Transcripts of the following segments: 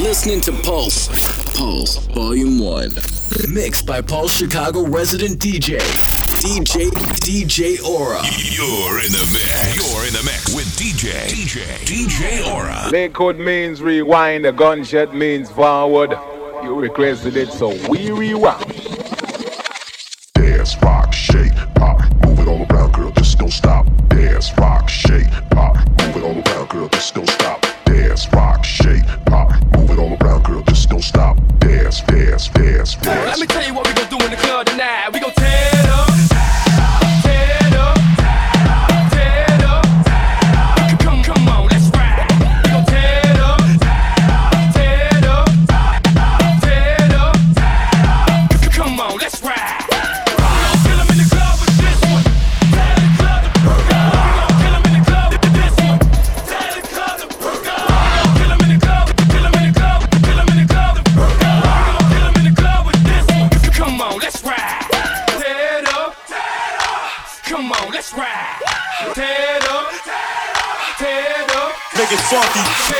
You're listening to Pulse. Pulse Volume 1. Mixed by Pulse Chicago resident DJ. DJ DJ Aura. You're in the mix. You're in the mix with DJ DJ DJ Aura. Liquid means rewind, a gunshot means forward. You requested it, so we rewind. Dance, rock, shake, pop, move it all around, girl, just don't stop. Dance, rock, shake, pop, move it all around, girl, just don't stop. Dance, rock. Let me tell you what Jackie.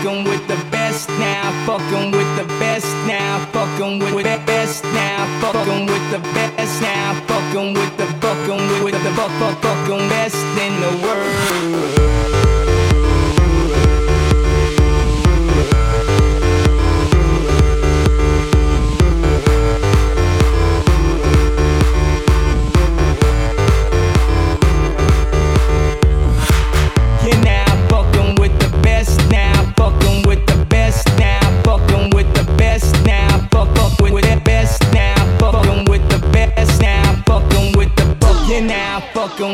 fucking with the best now, fucking with the best now, fucking with the best now, fucking with the best now, fucking with the fucking with the fuck fuck fucking best.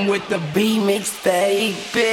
with the B mixtape.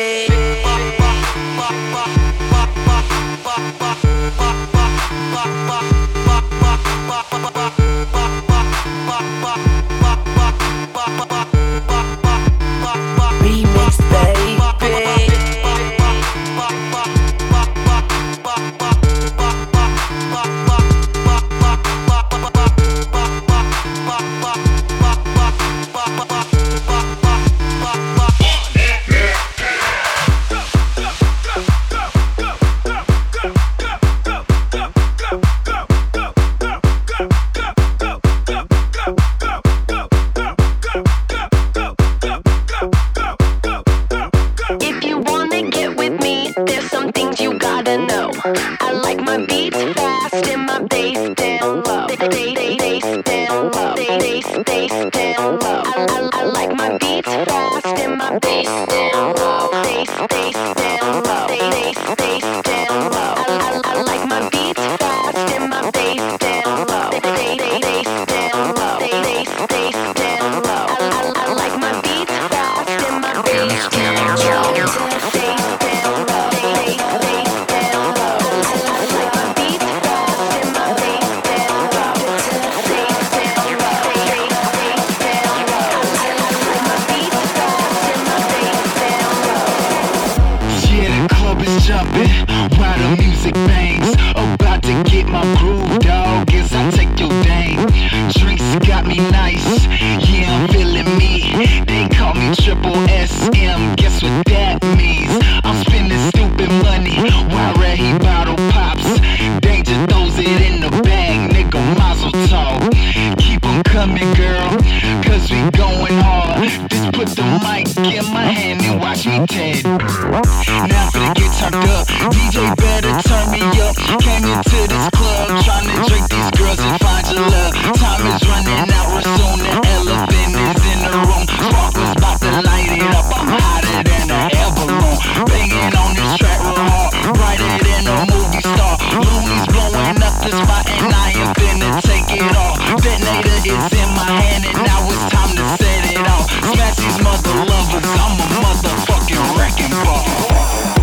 jumping while the music bangs. About to get my groove, dog. As I take your dame. Drinks got me nice, yeah, I'm feeling me. They call me Triple SM. Guess what that means? I'm spending stupid money while Rahi bottle pops. Danger throws it in the bag mazel tov. on coming, girl, cause we going hard. Just put the mic in my hand and watch me tad. Now I get turned up, DJ better turn me up. Came into this club, trying to drink these girls and find your love. Time is running out, we're soon the elephant is in the room. Sparkles about to light it up, I'm hotter than an air. Banging on this track real hard, brighter than the moon the spot and I am finna take it off. Detonator is in my hand and now it's time to set it off. Smash these mother lovers. I'm a motherfucking wrecking ball.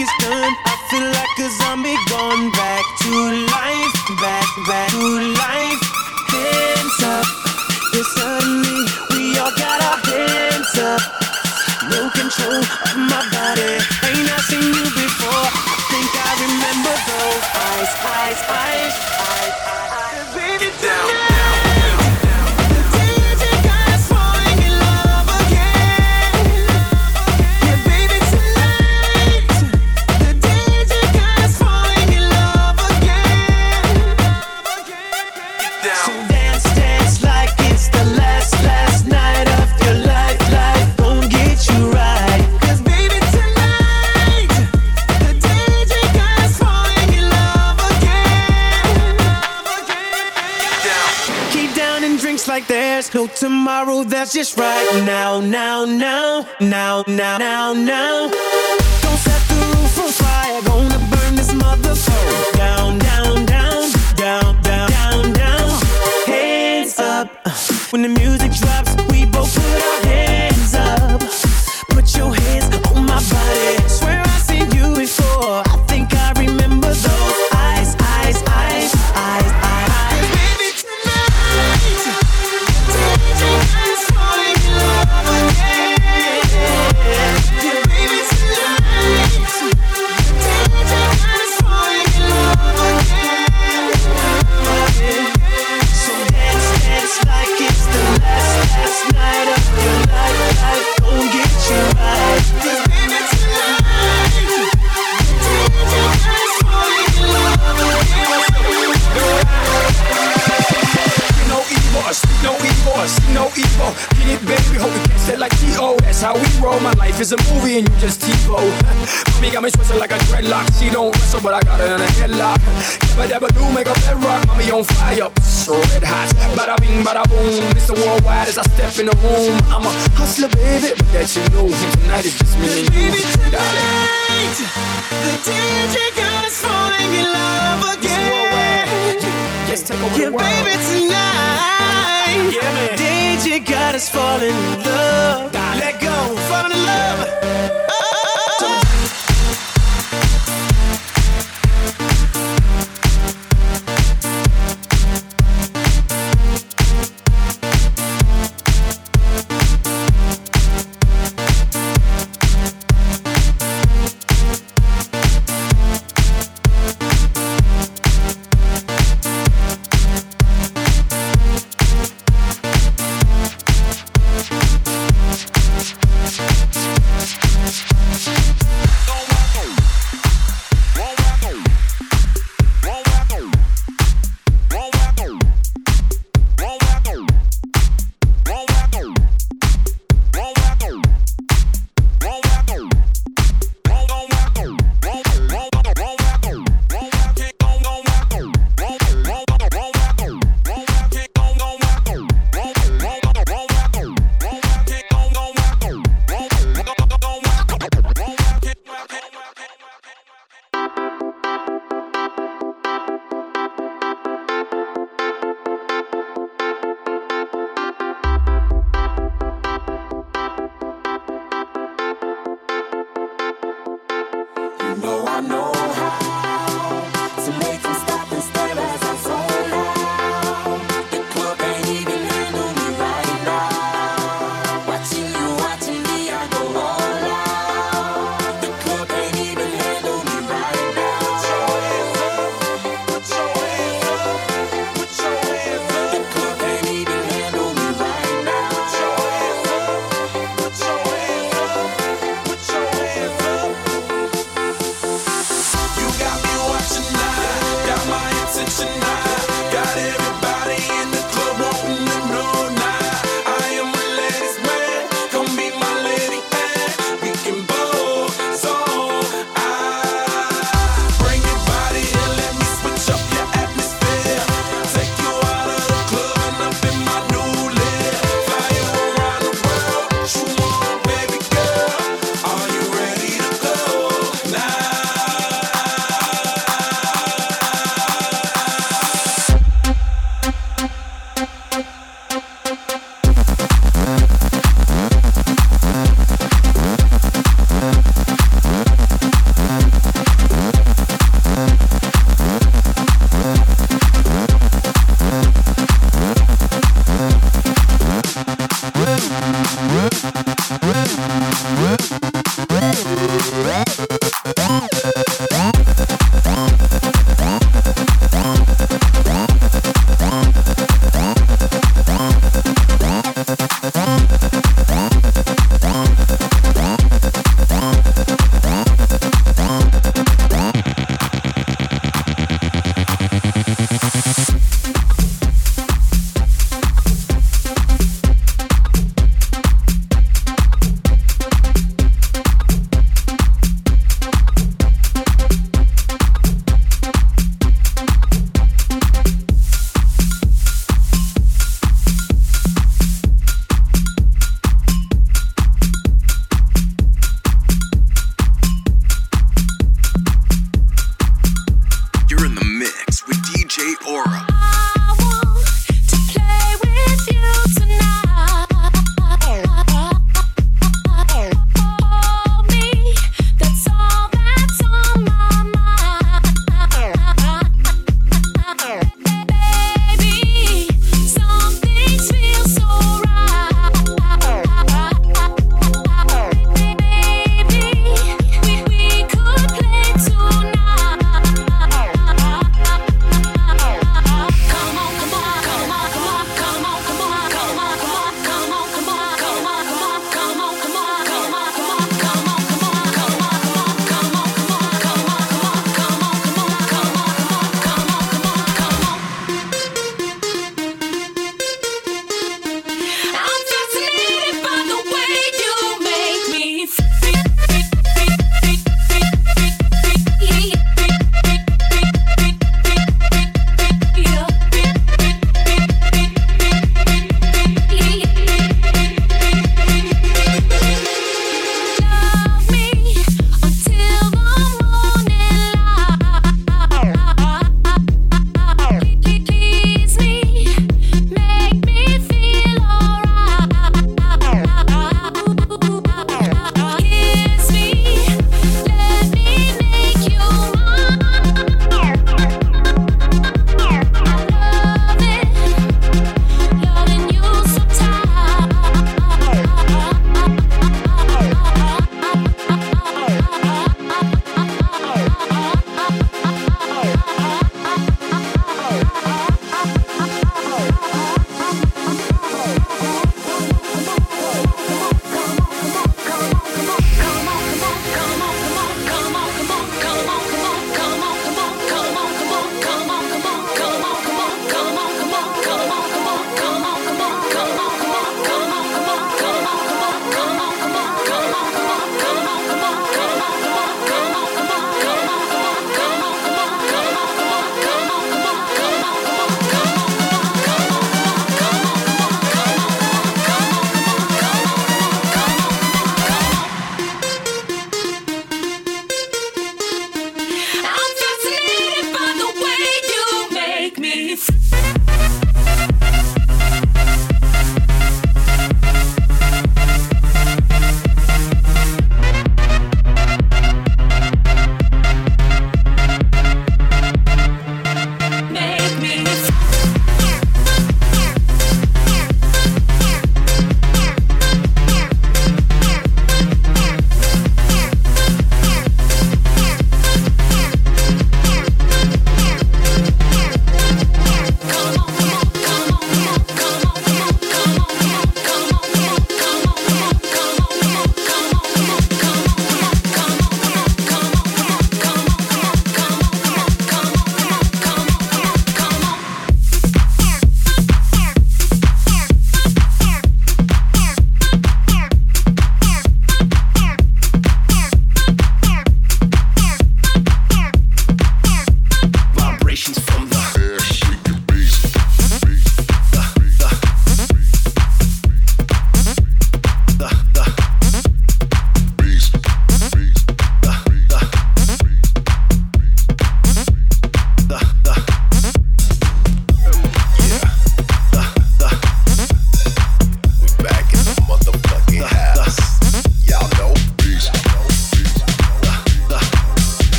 Is done. Just right now, now, Never, never do make a bedrock. Mommy on fire, so red hot. Bada bing, bada boom. Mr. Worldwide as I step in the room. I'm a hustler, baby, but that you know. Tonight is just me and you, darling. The DJ got us falling in love again. Take over Yeah, the world. baby, tonight. Yeah, man. DJ got us falling in love. Let go, falling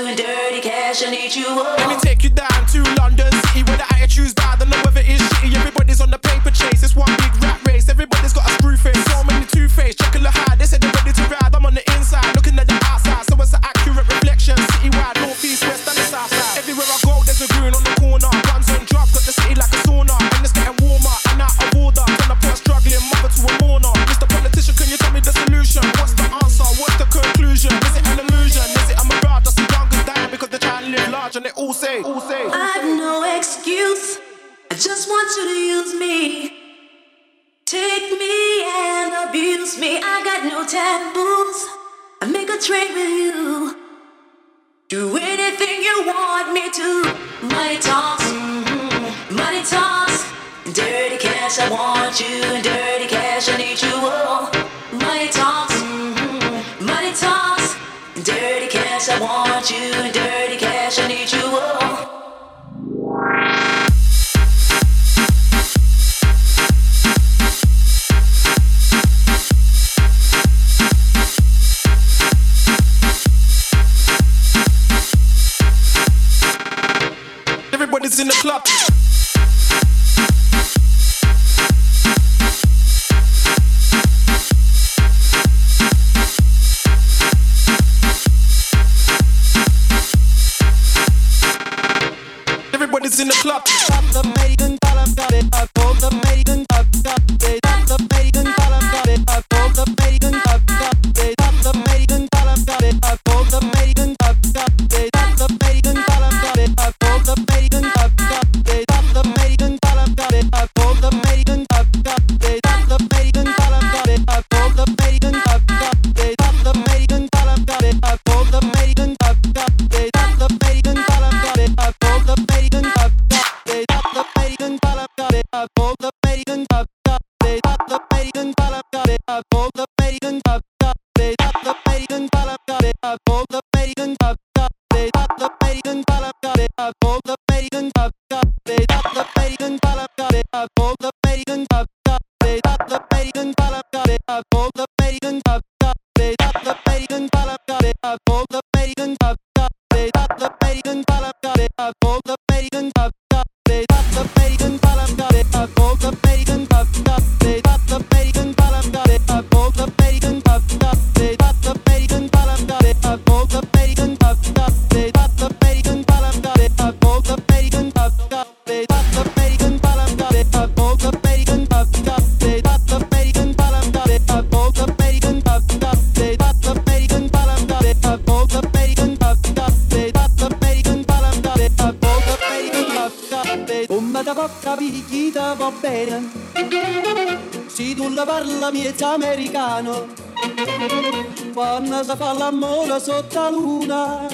doing dirty cash, I need you all. Let me take you down to London City where the attitude's bad. and the weather is shitty. Everybody's on the paper chase. It's one I want you Hold up, ladies and Cup. americano quando si fa l'amore sotto la luna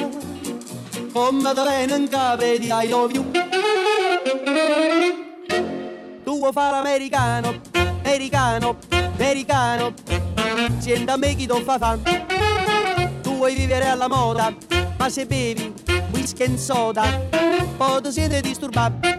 con Maddalena in capo di I love you. Tu vuoi fare americano americano americano senta a me chi ti fa fan tu vuoi vivere alla moda ma se bevi whisky e soda poi ti siete disturbati.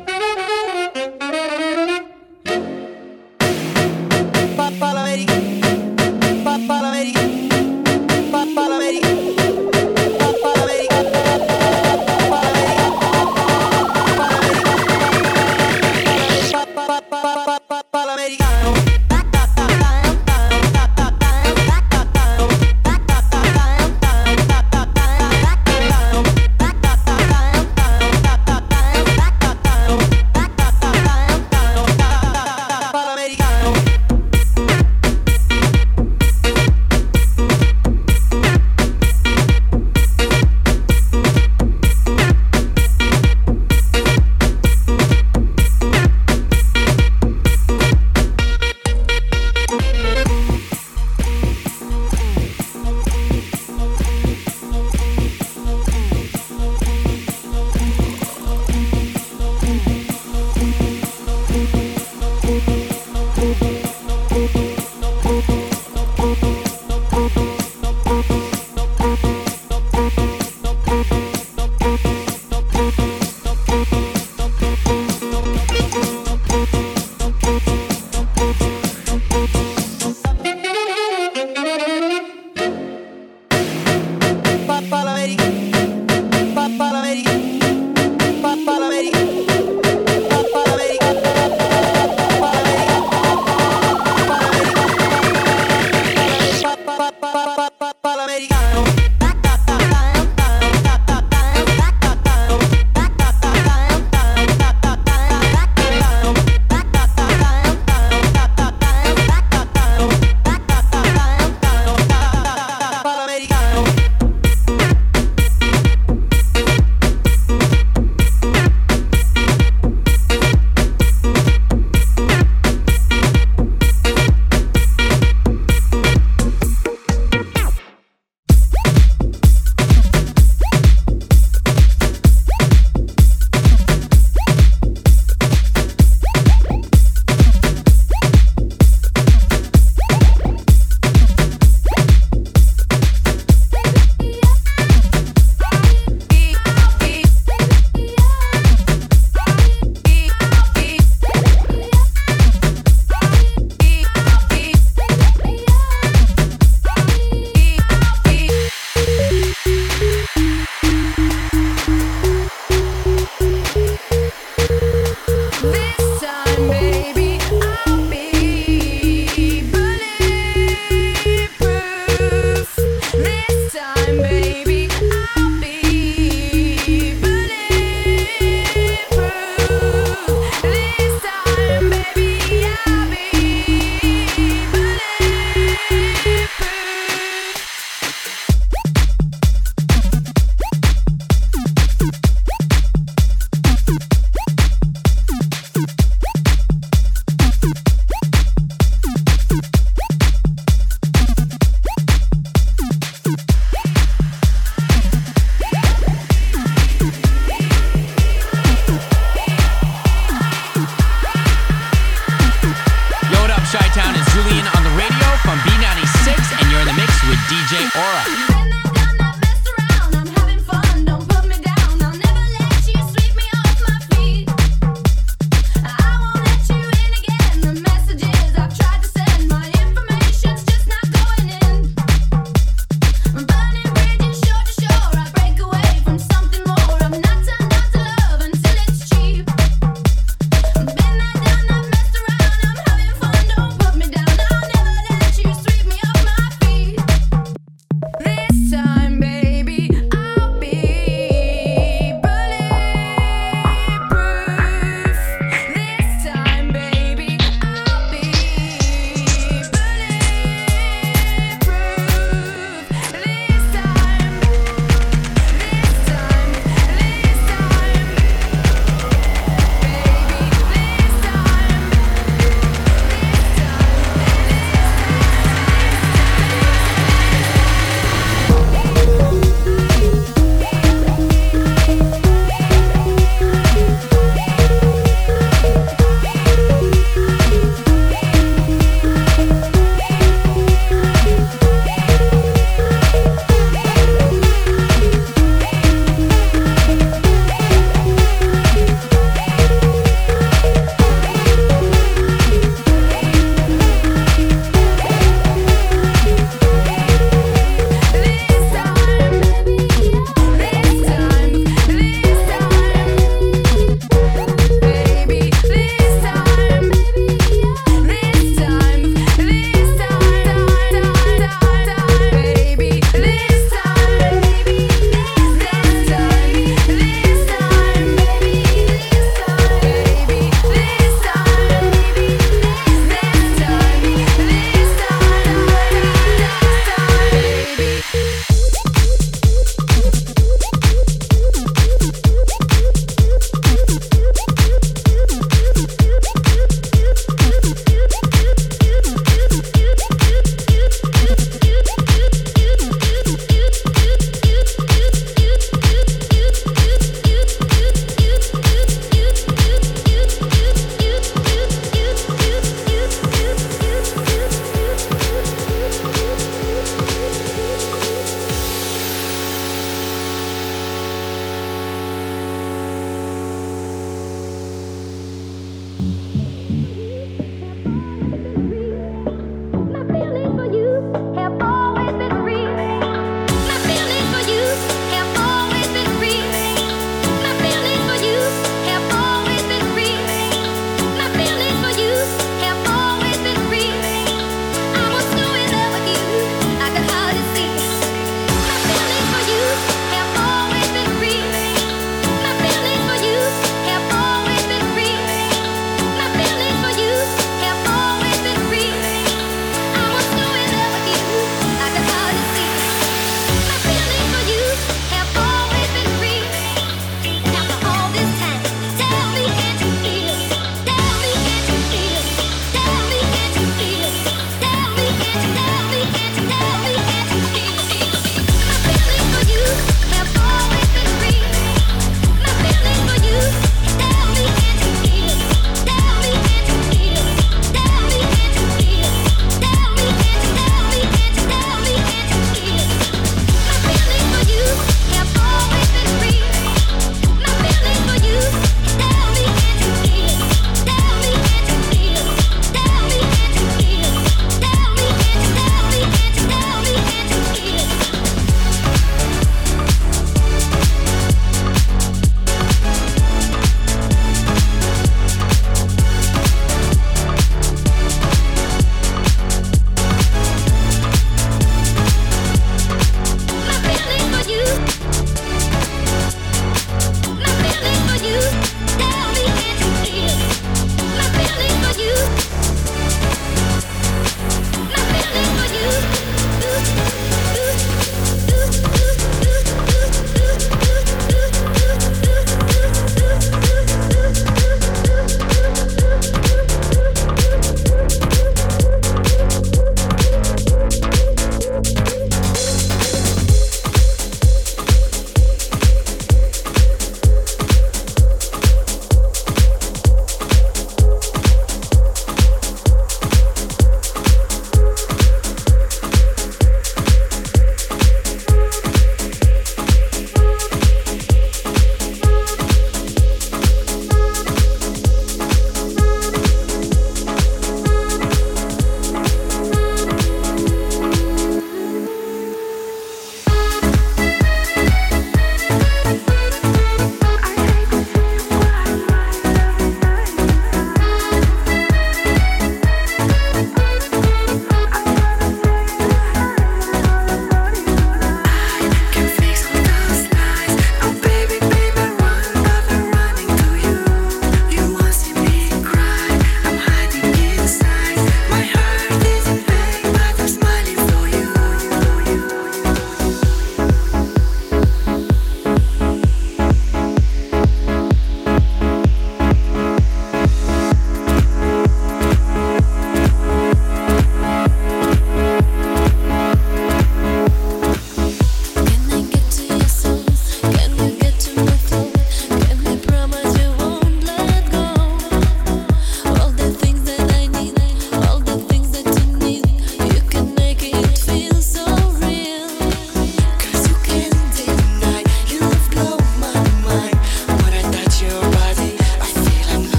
DJ Aura.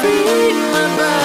Free, my body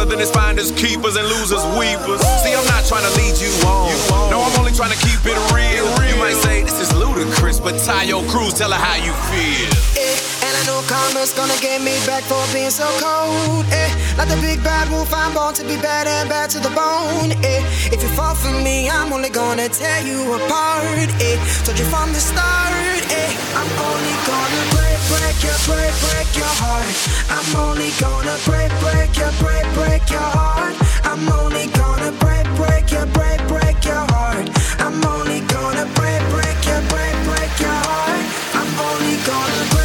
it all it's finders, keepers, and losers, weepers. See, I'm not trying to lead you on. No, I'm only trying to keep it real. You might say this is ludicrous, but tie your cruise, tell her how you feel. And karma's gonna get me back for being so cold. Eh, like the big bad wolf, I'm born to be bad and bad to the bone. Eh, if you fall for me, I'm only gonna tear you apart. Eh, told you from the start. Eh, I'm only gonna break, break your, break, break your heart. I'm only gonna break, break your, break, break your heart. I'm only gonna break, break your, break, break your heart. I'm only gonna break, break your, break, break your heart. I'm only gonna break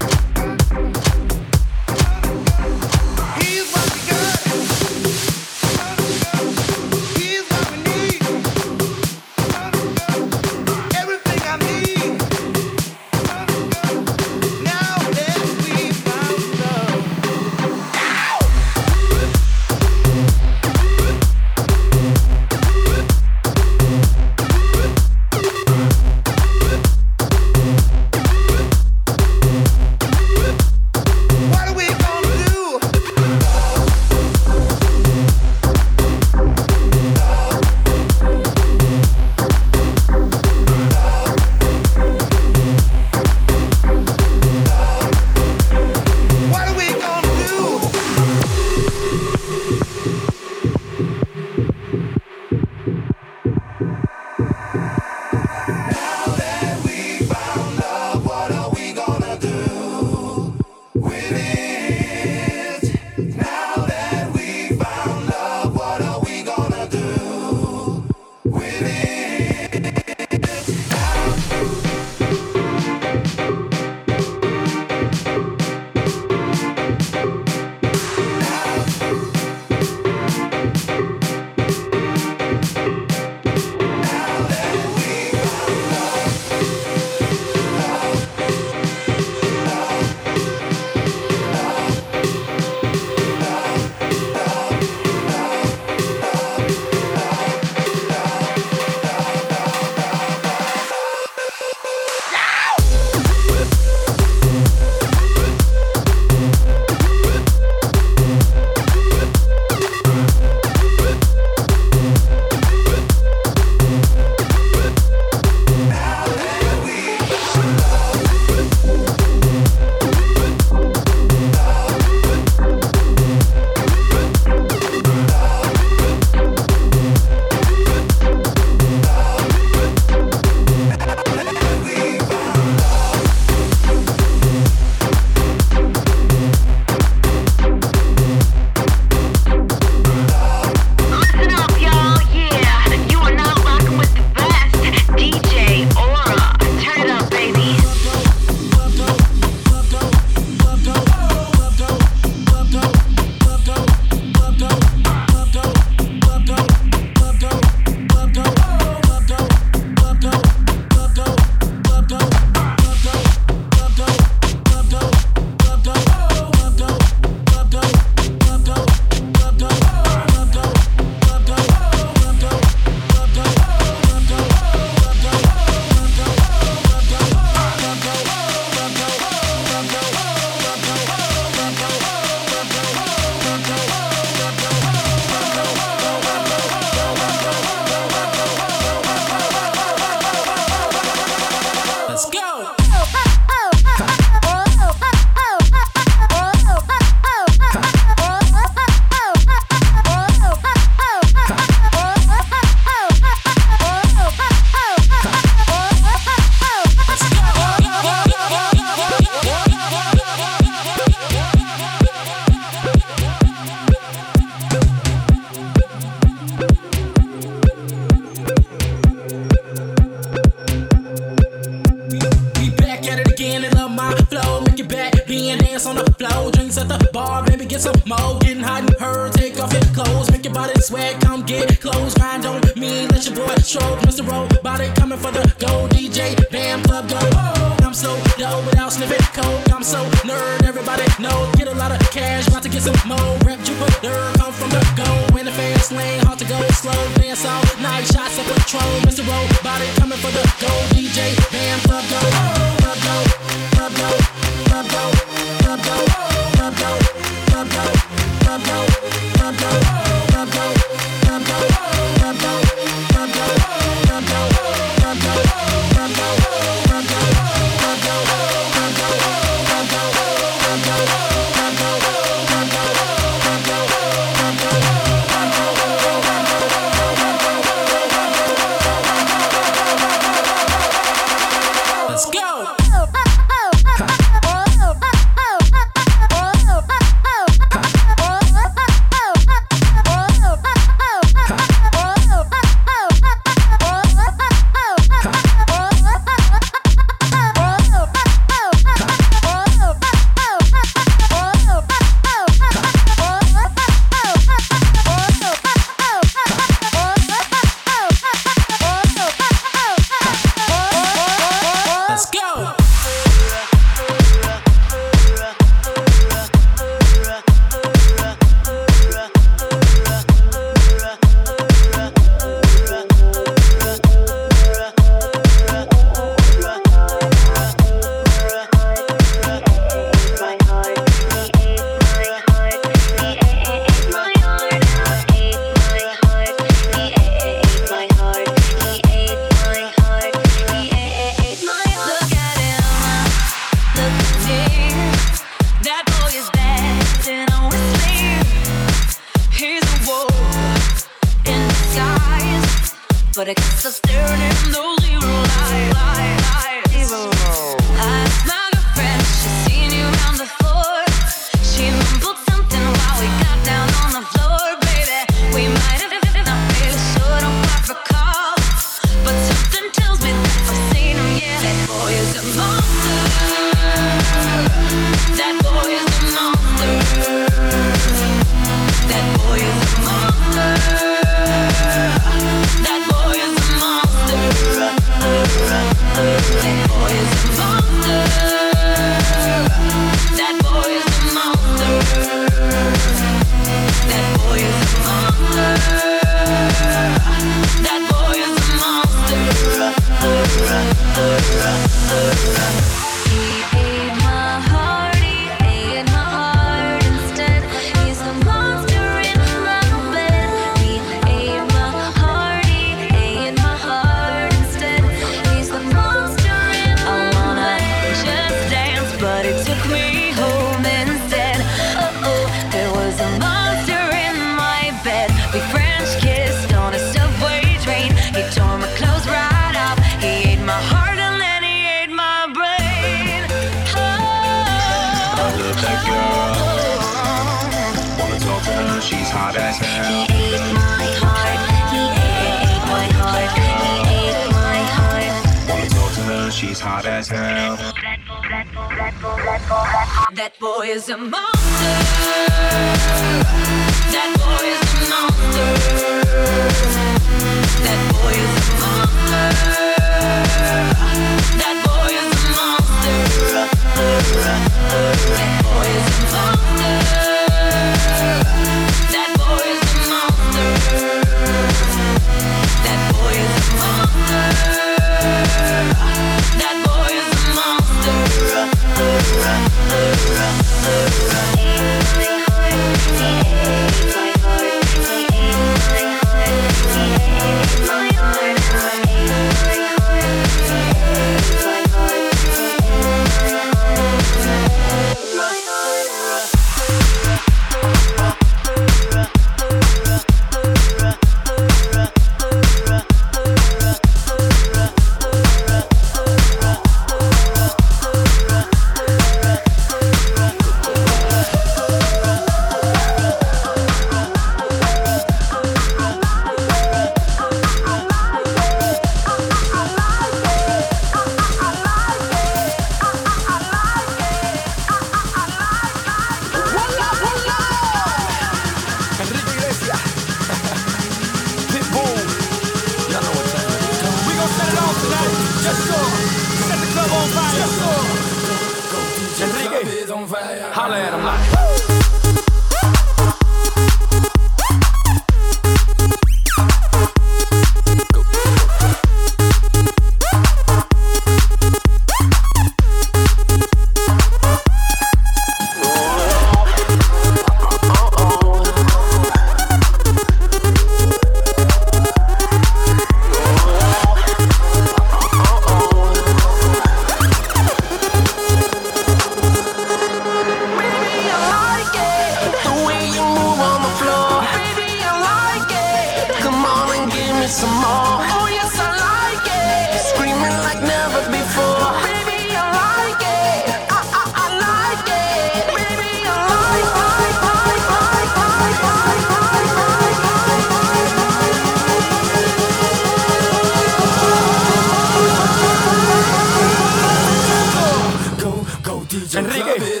Enrique.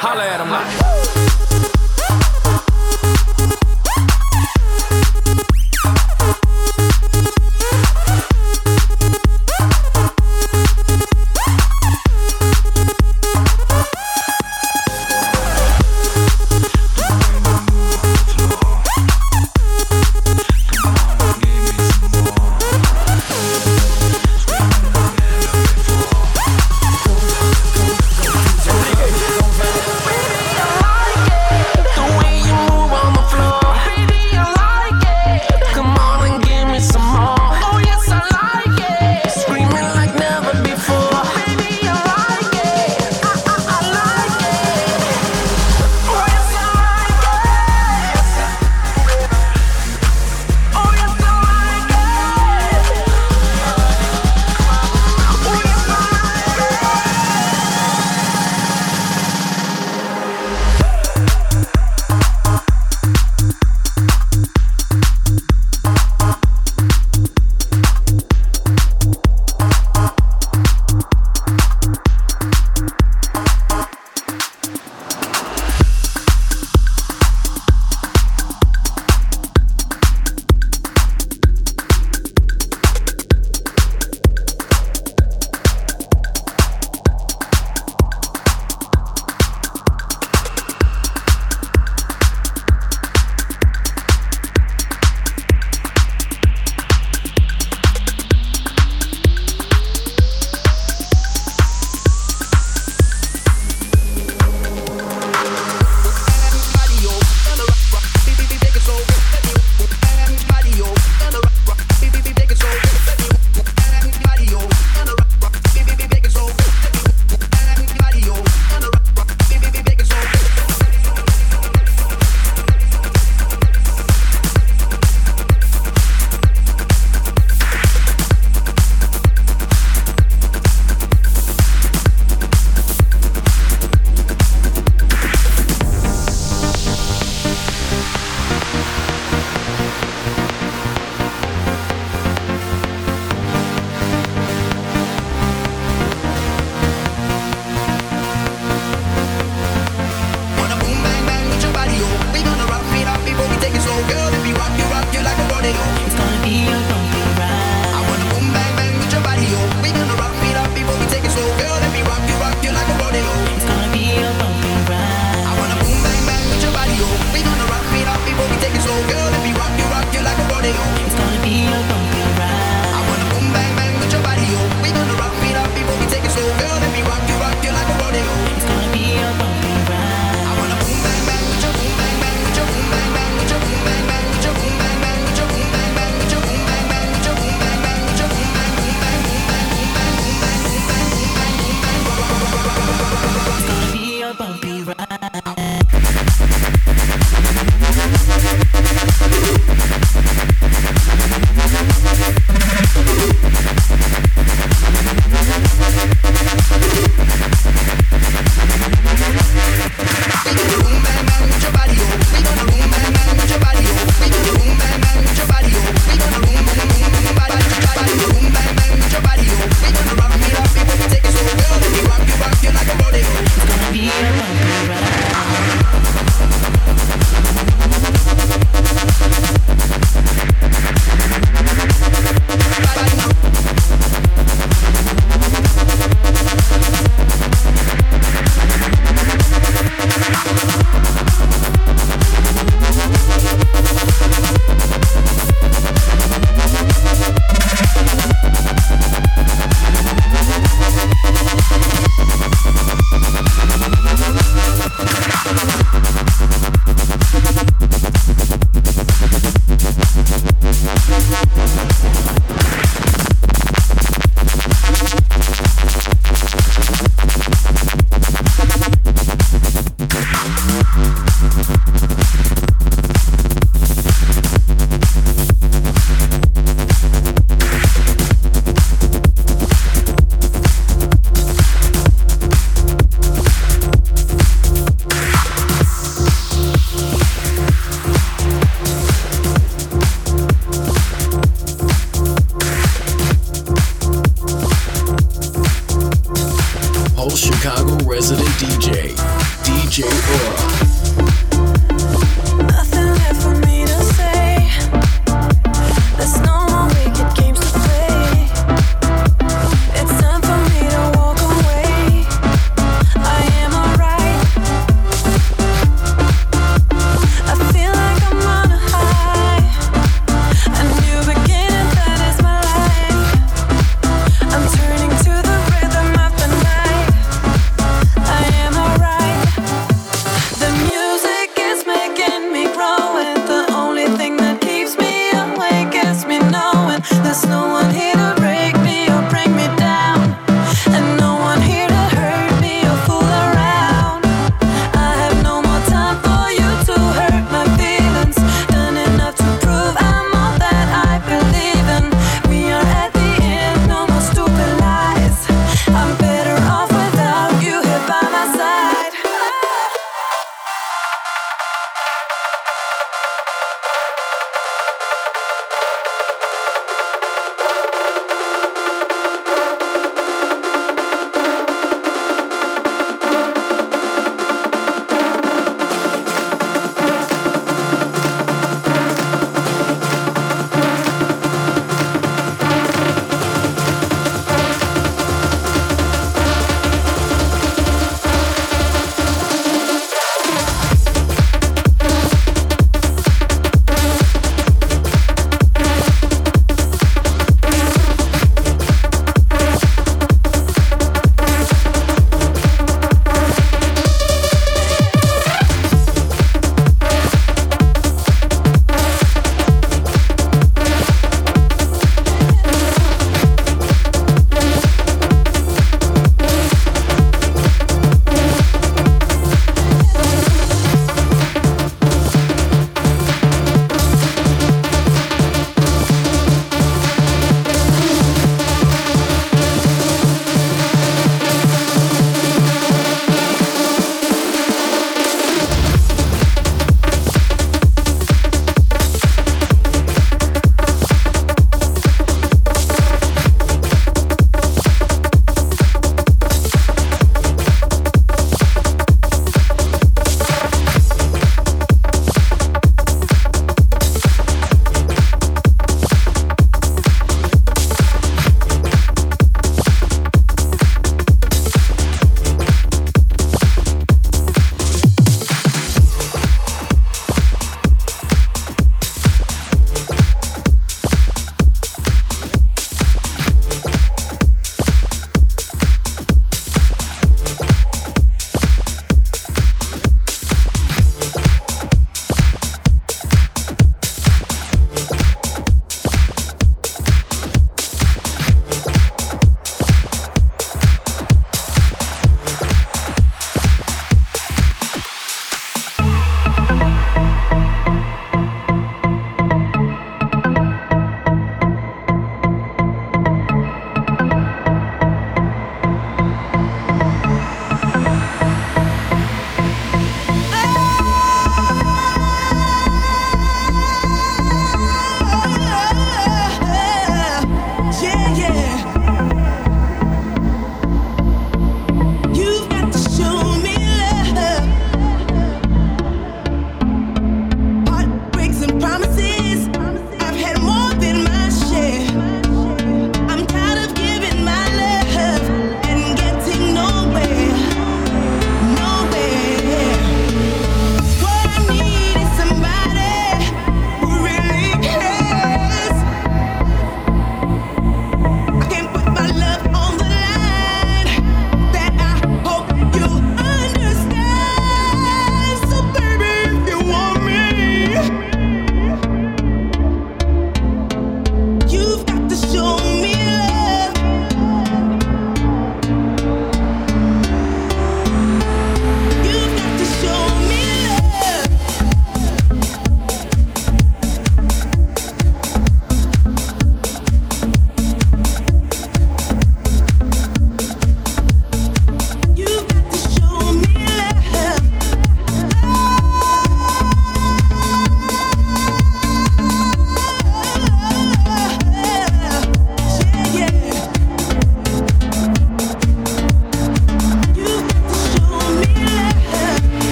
Holla at him like.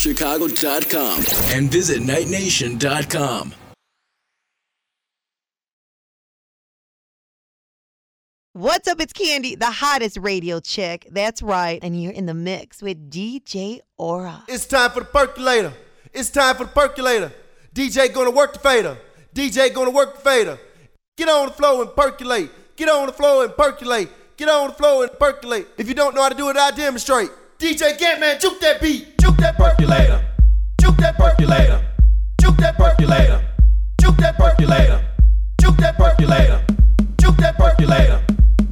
Check out pulsechicago.com and visit nightnation.com. What's up? It's Candy, the hottest radio chick. That's right. And you're in the mix with DJ Aura. It's time for the percolator. It's time for the percolator. DJ gonna work the fader. DJ gonna work the fader. Get on the floor and percolate. Get on the floor and percolate. Get on the floor and percolate. If you don't know how to do it, I demonstrate. DJ Gatman, juke that beat, juke that percolator, juke that percolator, juke that percolator, juke that percolator, juke that percolator, juke that percolator,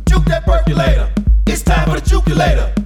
juke that percolator. It's time for the jukulator.